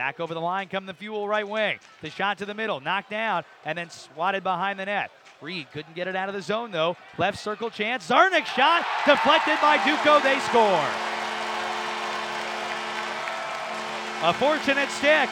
Back over the line come the fuel right wing. The shot to the middle, knocked down, and then swatted behind the net. Reed couldn't get it out of the zone though. Left circle chance. Czarnik shot deflected by Duco. They score. A fortunate stick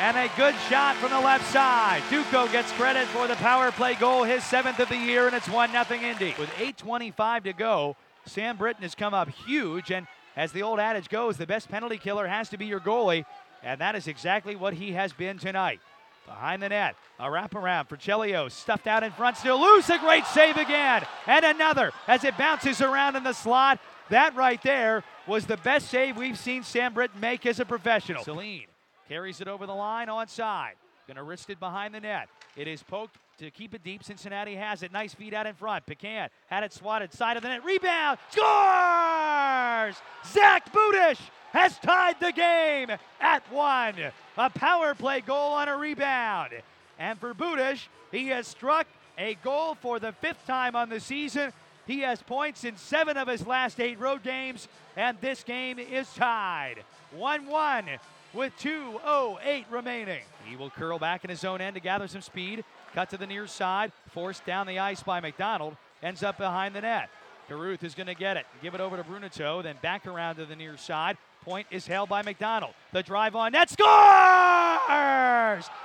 and a good shot from the left side. Duco gets credit for the power play goal, his seventh of the year, and it's 1 0 Indy. With 8.25 to go, Sam Brittain has come up huge, and as the old adage goes, the best penalty killer has to be your goalie, and that is exactly what he has been tonight. Behind the net, a wraparound for Chelios, stuffed out in front, still loose, a great save again, and another as it bounces around in the slot. That right there was the best save we've seen Sam Brittain make as a professional. Celine carries it over the line, onside. Gonna wrist it behind the net. It is poked to keep it deep. Cincinnati has it. Nice feed out in front. Pecan had it swatted side of the net. Rebound. Scores! Zach Budish has tied the game at one. A power play goal on a rebound. And for Budish, he has struck a goal for the fifth time on the season. He has points in seven of his last eight road games, and this game is tied 1 1 with 2.08 remaining. He will curl back in his own end to gather some speed. Cut to the near side, forced down the ice by MacDonald, ends up behind the net. Caruth is going to get it, give it over to Brunato, then back around to the near side. Point is held by MacDonald. The drive on net scores!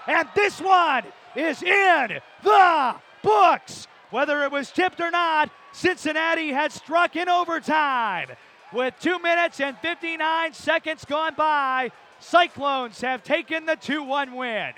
And this one is in the books. Whether it was tipped or not, Cincinnati had struck in overtime. With two minutes and 59 seconds gone by, Cyclones have taken the 2 1 win.